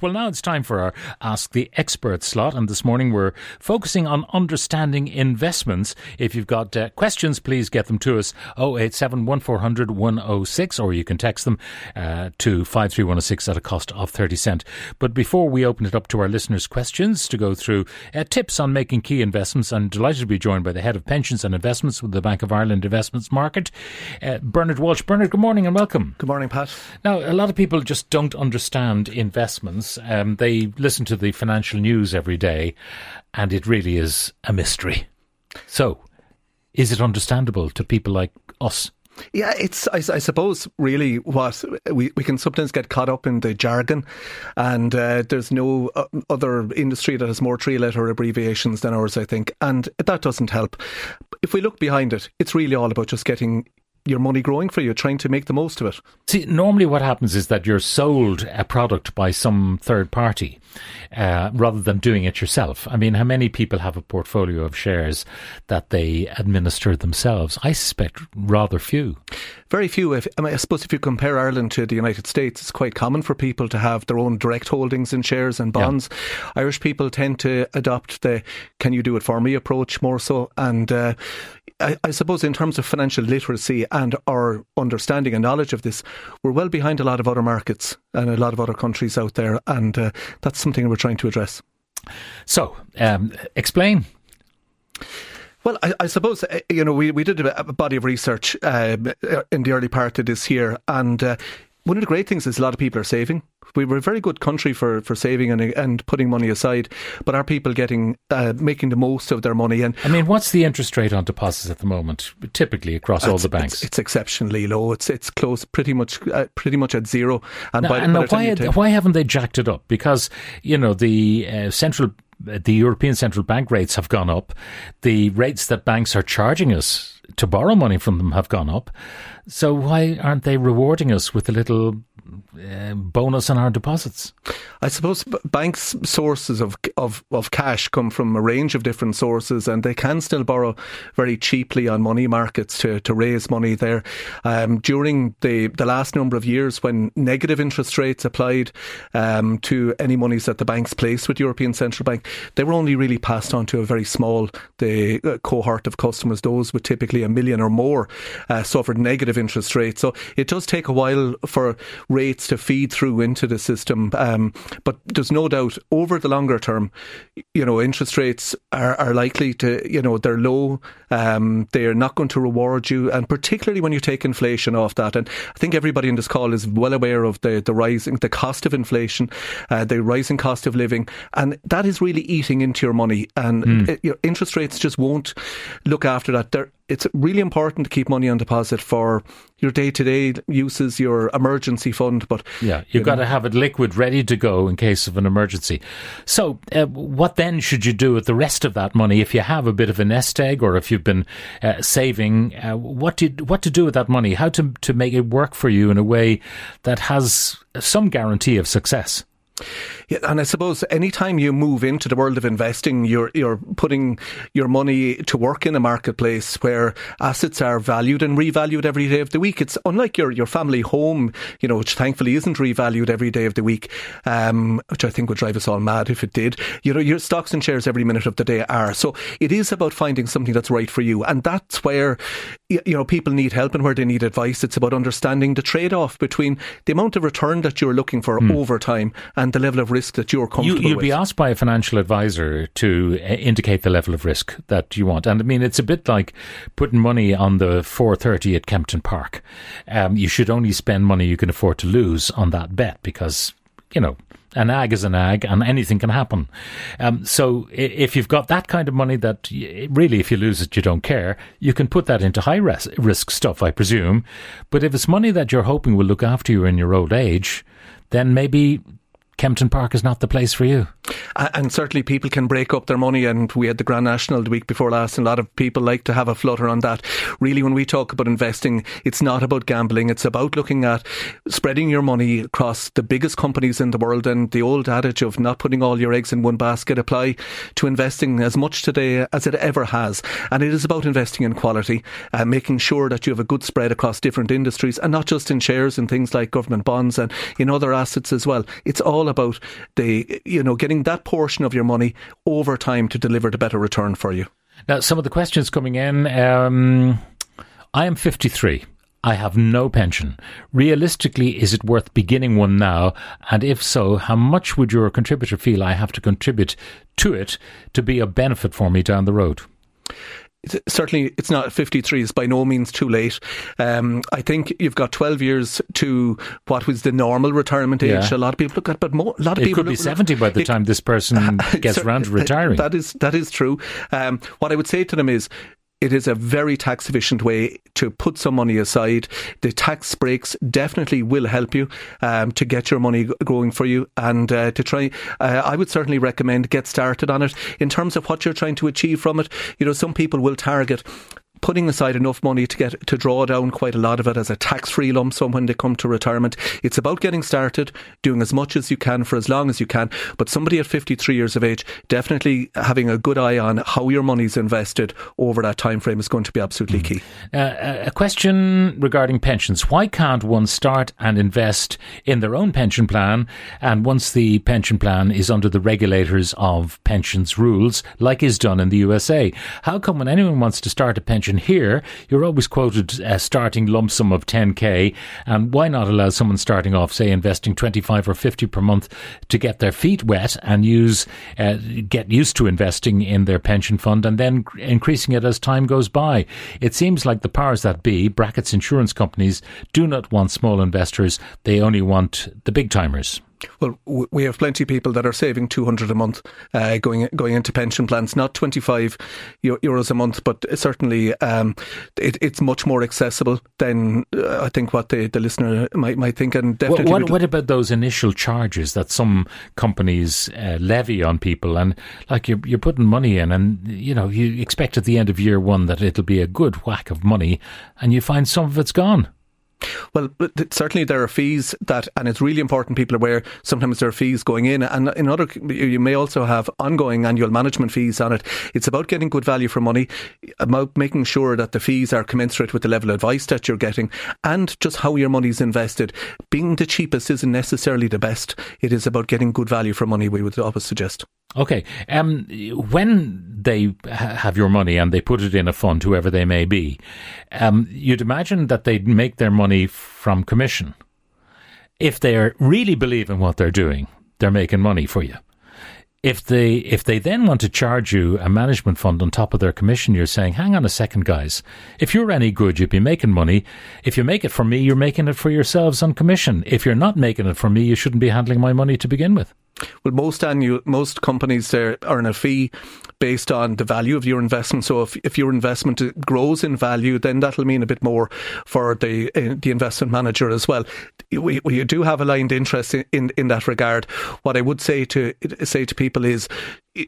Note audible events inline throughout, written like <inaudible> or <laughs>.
Well, now it's time for our Ask the Expert slot, and this morning we're focusing on understanding investments. If you've got uh, questions, please get them to us 087 1400 106, or you can text them uh, to 53106 at a cost of 30 cent. But before we open it up to our listeners' questions to go through uh, tips on making key investments, I'm delighted to be joined by the head of pensions and investments with the Bank of Ireland Investments Market, uh, Bernard Walsh. Bernard, good morning and welcome. Good morning, Pat. Now, a lot of people just don't understand investments. Um, they listen to the financial news every day, and it really is a mystery. So, is it understandable to people like us? Yeah, it's, I, I suppose, really what we, we can sometimes get caught up in the jargon, and uh, there's no uh, other industry that has more three letter abbreviations than ours, I think, and that doesn't help. If we look behind it, it's really all about just getting your money growing for you, trying to make the most of it. See, normally what happens is that you're sold a product by some third party uh, rather than doing it yourself. I mean, how many people have a portfolio of shares that they administer themselves? I suspect rather few. Very few. If, I, mean, I suppose if you compare Ireland to the United States, it's quite common for people to have their own direct holdings in shares and bonds. Irish people tend to adopt the "can you do it for me" approach more so, and. Uh, I, I suppose in terms of financial literacy and our understanding and knowledge of this, we're well behind a lot of other markets and a lot of other countries out there, and uh, that's something we're trying to address. So, um, explain. Well, I, I suppose uh, you know we, we did a, a body of research um, in the early part of this year, and uh, one of the great things is a lot of people are saving. We were a very good country for, for saving and and putting money aside, but are people getting uh, making the most of their money? And I mean, what's the interest rate on deposits at the moment, typically across all the banks? it's, it's exceptionally low. It's it's close, pretty much uh, pretty much at zero. And Now, by, and by why, take- why haven't they jacked it up? Because, you know, the uh, central, the European central bank rates have gone up. The rates that banks are charging us to borrow money from them have gone up. So why aren't they rewarding us with a little uh, bonus on our deposits? I suppose banks' sources of, of of cash come from a range of different sources, and they can still borrow very cheaply on money markets to, to raise money there. Um, during the, the last number of years, when negative interest rates applied um, to any monies that the banks placed with European Central Bank, they were only really passed on to a very small the uh, cohort of customers. Those with typically a million or more uh, suffered negative interest rates. So it does take a while for rates to feed through into the system. Um, but there's no doubt over the longer term, you know, interest rates are, are likely to, you know, they're low. Um, they are not going to reward you. And particularly when you take inflation off that. And I think everybody in this call is well aware of the, the rising, the cost of inflation, uh, the rising cost of living. And that is really eating into your money. And uh, your interest rates just won't look after that. They're, it's really important to keep money on deposit for your day to day uses, your emergency fund. But Yeah, you've got to have it liquid, ready to go in case of an emergency. So, uh, what then should you do with the rest of that money if you have a bit of a nest egg, or if you've been uh, saving? Uh, what to what to do with that money? How to to make it work for you in a way that has some guarantee of success? Yeah, and I suppose anytime you move into the world of investing, you're you're putting your money to work in a marketplace where assets are valued and revalued every day of the week. It's unlike your, your family home, you know, which thankfully isn't revalued every day of the week, um, which I think would drive us all mad if it did. You know, your stocks and shares every minute of the day are. So it is about finding something that's right for you, and that's where you know people need help and where they need advice. It's about understanding the trade off between the amount of return that you're looking for over time and the level of risk that you're You, comfortable you'd with. be asked by a financial advisor to uh, indicate the level of risk that you want, and I mean it's a bit like putting money on the 4:30 at Kempton Park. Um, you should only spend money you can afford to lose on that bet because you know an ag is an ag, and anything can happen. Um, so if you've got that kind of money that really, if you lose it, you don't care, you can put that into high res- risk stuff, I presume. But if it's money that you're hoping will look after you in your old age, then maybe Kempton Park is not the place for you. And certainly people can break up their money. And we had the Grand National the week before last, and a lot of people like to have a flutter on that. Really, when we talk about investing, it's not about gambling. It's about looking at spreading your money across the biggest companies in the world. And the old adage of not putting all your eggs in one basket apply to investing as much today as it ever has. And it is about investing in quality, uh, making sure that you have a good spread across different industries and not just in shares and things like government bonds and in other assets as well. It's all about the, you know, getting that portion of your money over time to deliver the better return for you. Now, some of the questions coming in. Um, I am 53. I have no pension. Realistically, is it worth beginning one now? And if so, how much would your contributor feel I have to contribute to it to be a benefit for me down the road? Certainly it's not 53 is by no means too late um, I think you've got 12 years to what was the normal retirement age yeah. a lot of people look at but more, a lot of people. it people could be 70 by the it, time this person <laughs> gets around to <laughs> retiring that is that is true um, what I would say to them is it is a very tax efficient way to put some money aside. The tax breaks definitely will help you um, to get your money growing for you and uh, to try. Uh, I would certainly recommend get started on it in terms of what you're trying to achieve from it. You know, some people will target putting aside enough money to get to draw down quite a lot of it as a tax-free lump sum when they come to retirement. It's about getting started, doing as much as you can for as long as you can. But somebody at 53 years of age, definitely having a good eye on how your money's invested over that time frame is going to be absolutely key. Uh, a question regarding pensions: Why can't one start and invest in their own pension plan, and once the pension plan is under the regulators of pensions rules, like is done in the USA? How come when anyone wants to start a pension here, you're always quoted a starting lump sum of 10k. And why not allow someone starting off, say, investing 25 or 50 per month to get their feet wet and use, uh, get used to investing in their pension fund and then increasing it as time goes by? It seems like the powers that be, brackets insurance companies, do not want small investors. They only want the big timers. Well, we have plenty of people that are saving 200 a month uh, going going into pension plans, not 25 euros a month, but certainly um, it, it's much more accessible than uh, I think what the, the listener might might think. And definitely, what, what about those initial charges that some companies uh, levy on people? And like you're you're putting money in, and you know you expect at the end of year one that it'll be a good whack of money, and you find some of it's gone. Well, certainly there are fees that, and it's really important people are aware. Sometimes there are fees going in, and in other, you may also have ongoing annual management fees on it. It's about getting good value for money, about making sure that the fees are commensurate with the level of advice that you're getting, and just how your money is invested. Being the cheapest isn't necessarily the best. It is about getting good value for money. We would always suggest. Okay. Um, when they ha- have your money and they put it in a fund, whoever they may be, um, you'd imagine that they'd make their money from commission. If they really believe in what they're doing, they're making money for you. If they if they then want to charge you a management fund on top of their commission, you're saying, "Hang on a second, guys. If you're any good, you'd be making money. If you make it for me, you're making it for yourselves on commission. If you're not making it for me, you shouldn't be handling my money to begin with." Well, most annual, most companies there earn a fee based on the value of your investment. So if, if your investment grows in value, then that'll mean a bit more for the uh, the investment manager as well. We, we do have aligned interests in, in, in that regard. What I would say to say to people is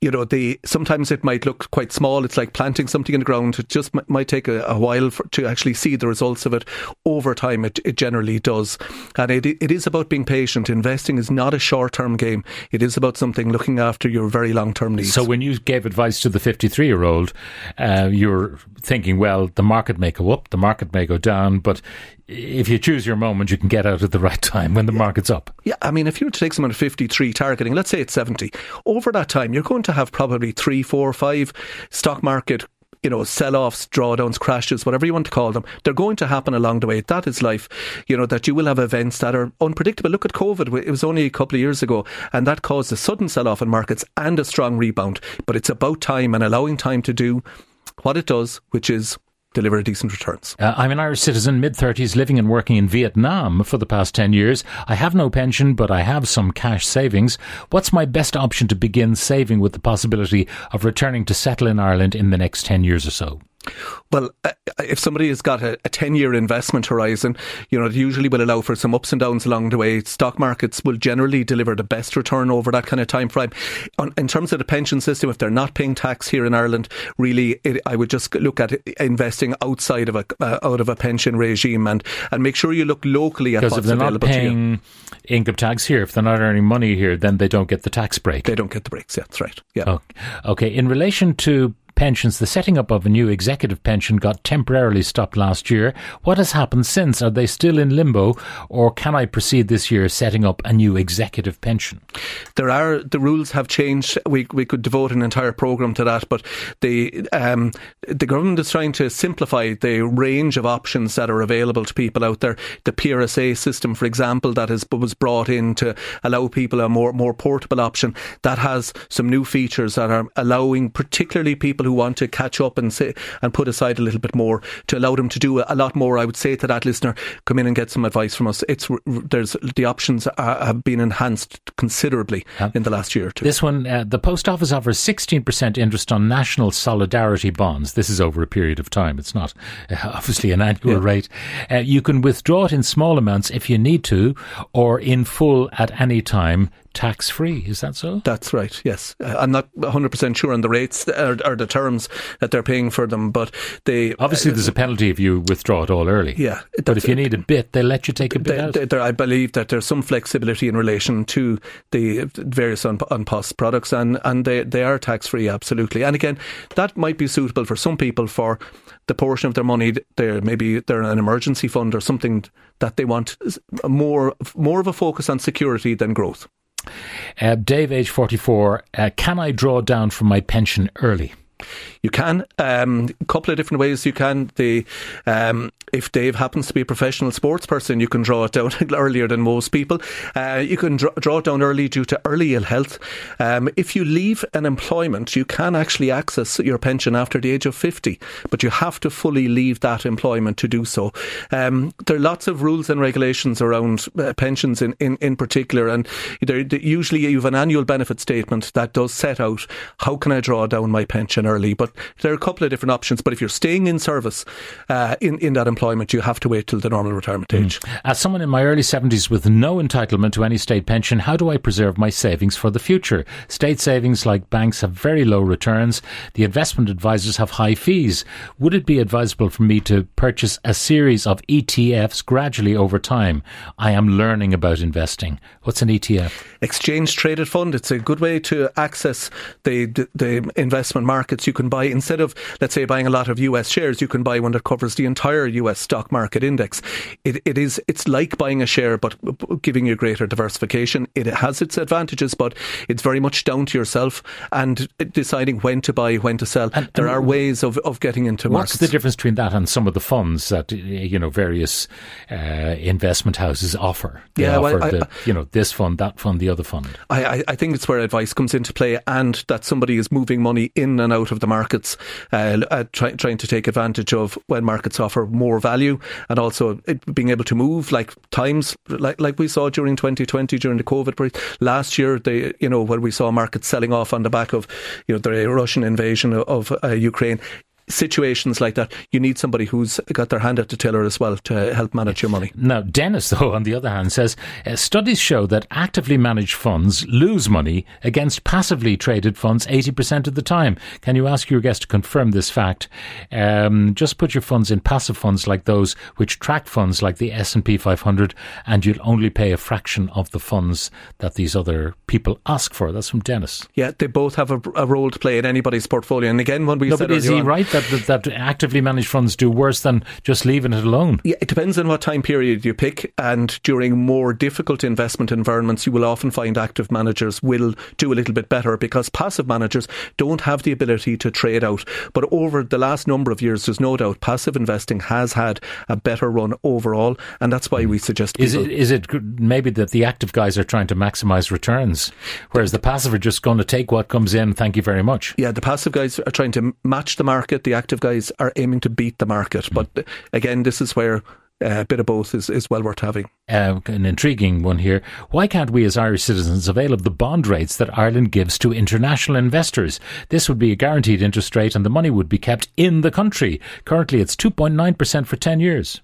you know, the sometimes it might look quite small. It's like planting something in the ground. It just m- might take a, a while for, to actually see the results of it. Over time, it, it generally does, and it it is about being patient. Investing is not a short term game. It is about something looking after your very long term needs. So when you gave advice to the fifty three year old, uh, you're thinking, well, the market may go up, the market may go down, but if you choose your moment, you can get out at the <laughs> right time when the market's up. Yeah, I mean, if you were to take someone at 53 targeting, let's say it's 70, over that time, you're going to have probably three, four, five stock market you know, sell offs, drawdowns, crashes, whatever you want to call them, they're going to happen along the way. That is life. You know, that you will have events that are unpredictable. Look at COVID. It was only a couple of years ago, and that caused a sudden sell off in markets and a strong rebound. But it's about time and allowing time to do what it does, which is deliver decent returns. Uh, I'm an Irish citizen, mid 30s, living and working in Vietnam for the past 10 years. I have no pension, but I have some cash savings. What's my best option to begin saving with the possibility of returning to settle in Ireland in the next 10 years or so? Well, uh, if somebody has got a, a 10 year investment horizon, you know, it usually will allow for some ups and downs along the way. Stock markets will generally deliver the best return over that kind of time frame. On, in terms of the pension system, if they're not paying tax here in Ireland, really, it, I would just look at investing outside of a uh, out of a pension regime and, and make sure you look locally at because what's if they're not paying income tax here, if they're not earning money here, then they don't get the tax break. They don't get the breaks. Yeah, that's right. Yeah. Oh, okay. In relation to pensions, the setting up of a new executive pension got temporarily stopped last year. What has happened since? Are they still in limbo, or can I proceed this year setting up a new executive pension? There are the rules have changed. We we could devote an entire program to that, but the um, the government is trying to simplify the range of options that are available to people out there. The PRSA system, for example, that is was brought in to allow people a more more portable option that has some new features that are allowing particularly people who want to catch up and say and put aside a little bit more to allow them to do a lot more. I would say to that listener, come in and get some advice from us. It's there's the options are, have been enhanced considerably yeah. in the last year or two. This one, uh, the post office offers 16% interest on national solidarity bonds. This is over a period of time. It's not uh, <laughs> obviously an annual yeah. rate. Uh, you can withdraw it in small amounts if you need to, or in full at any time tax free. Is that so? That's right. Yes, uh, I'm not 100 percent sure on the rates or, or, the terms that they're paying for them, but they obviously uh, there's a penalty if you withdraw it all early. Yeah, but if you need a bit, they let you take a bit they, they, I believe that there's some flexibility in relation to the various on, An Post products, and and they they are tax free absolutely. And again, that might be suitable for some people for the portion of their money they're maybe they're an emergency fund or something that they want more more of a focus on security than growth. Uh, Dave, age 44, uh, can I draw down from my pension early? You can. Um, a couple of different ways you can. The um, if Dave happens to be a professional sports person, you can draw it down <laughs> earlier than most people. Uh, you can draw, draw, it down early due to early ill health. Um, if you leave an employment, you can actually access your pension after the age of 50, but you have to fully leave that employment to do so. Um, there are lots of rules and regulations around uh, pensions in, in, in particular, and usually you have an annual benefit statement that does set out how can I draw down my pension early. But there are a couple of different options. But if you're staying in service uh, in, in that employment, you have to wait till the normal retirement mm. age. As someone in my early 70s with no entitlement to any state pension, how do I preserve my savings for the future? State savings, like banks, have very low returns. The investment advisors have high fees. Would it be advisable for me to purchase a series of ETFs gradually over time? I am learning about investing. What's an ETF? Exchange traded fund. It's a good way to access the, the investment markets. You can buy, instead of, let's say, buying a lot of US shares, you can buy one that covers the entire US stock market index. It, it is, it's like buying a share, but giving you greater diversification. It has its advantages, but it's very much down to yourself and deciding when to buy, when to sell. And, there and are ways of, of getting into what's markets. the difference between that and some of the funds that, you know, various uh, investment houses offer? They yeah, offer well, I, the, you know, this fund, that fund, the other fund. I, I think it's where advice comes into play and that somebody is moving money in and out of the markets, uh, uh, try, trying to take advantage of when markets offer more value and also being able to move like times like like we saw during 2020 during the COVID period. Last year, they you know when we saw markets selling off on the back of you know the Russian invasion of, of uh, Ukraine situations like that, you need somebody who's got their hand at the tiller as well to help manage your money. Now, Dennis, though, on the other hand, says uh, studies show that actively managed funds lose money against passively traded funds 80% of the time. Can you ask your guest to confirm this fact? Um, just put your funds in passive funds like those which track funds like the S&P 500 and you'll only pay a fraction of the funds that these other people ask for. That's from Dennis. Yeah, they both have a, a role to play in anybody's portfolio. And again, when we no, said but is he on, right that, that, that actively managed funds do worse than just leaving it alone? Yeah, it depends on what time period you pick. And during more difficult investment environments, you will often find active managers will do a little bit better because passive managers don't have the ability to trade out. But over the last number of years, there's no doubt passive investing has had a better run overall. And that's why we suggest Is it, is it maybe that the active guys are trying to maximize returns, whereas the passive are just going to take what comes in, thank you very much? Yeah, the passive guys are trying to match the market the active guys are aiming to beat the market. But again, this is where uh, a bit of both is, is well worth having. Uh, an intriguing one here. Why can't we, as Irish citizens, avail of the bond rates that Ireland gives to international investors? This would be a guaranteed interest rate, and the money would be kept in the country. Currently, it's 2.9% for 10 years.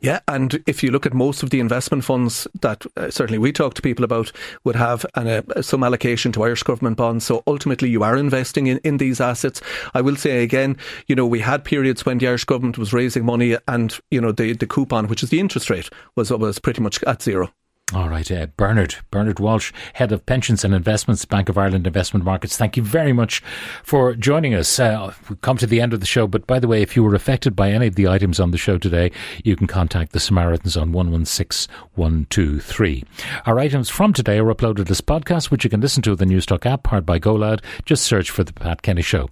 Yeah, and if you look at most of the investment funds that uh, certainly we talk to people about, would have an, uh, some allocation to Irish government bonds. So ultimately, you are investing in, in these assets. I will say again, you know, we had periods when the Irish government was raising money, and you know, the the coupon, which is the interest rate, was was pretty much at zero. All right, uh, Bernard, Bernard Walsh, Head of Pensions and Investments, Bank of Ireland Investment Markets. Thank you very much for joining us. Uh, we've come to the end of the show, but by the way, if you were affected by any of the items on the show today, you can contact the Samaritans on 116123. Our items from today are uploaded as podcasts, which you can listen to in the Newstalk app, powered by GoLoud. Just search for The Pat Kenny Show.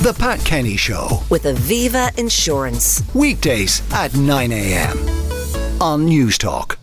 The Pat Kenny Show. With Aviva Insurance. Weekdays at 9 a.m. on Newstalk.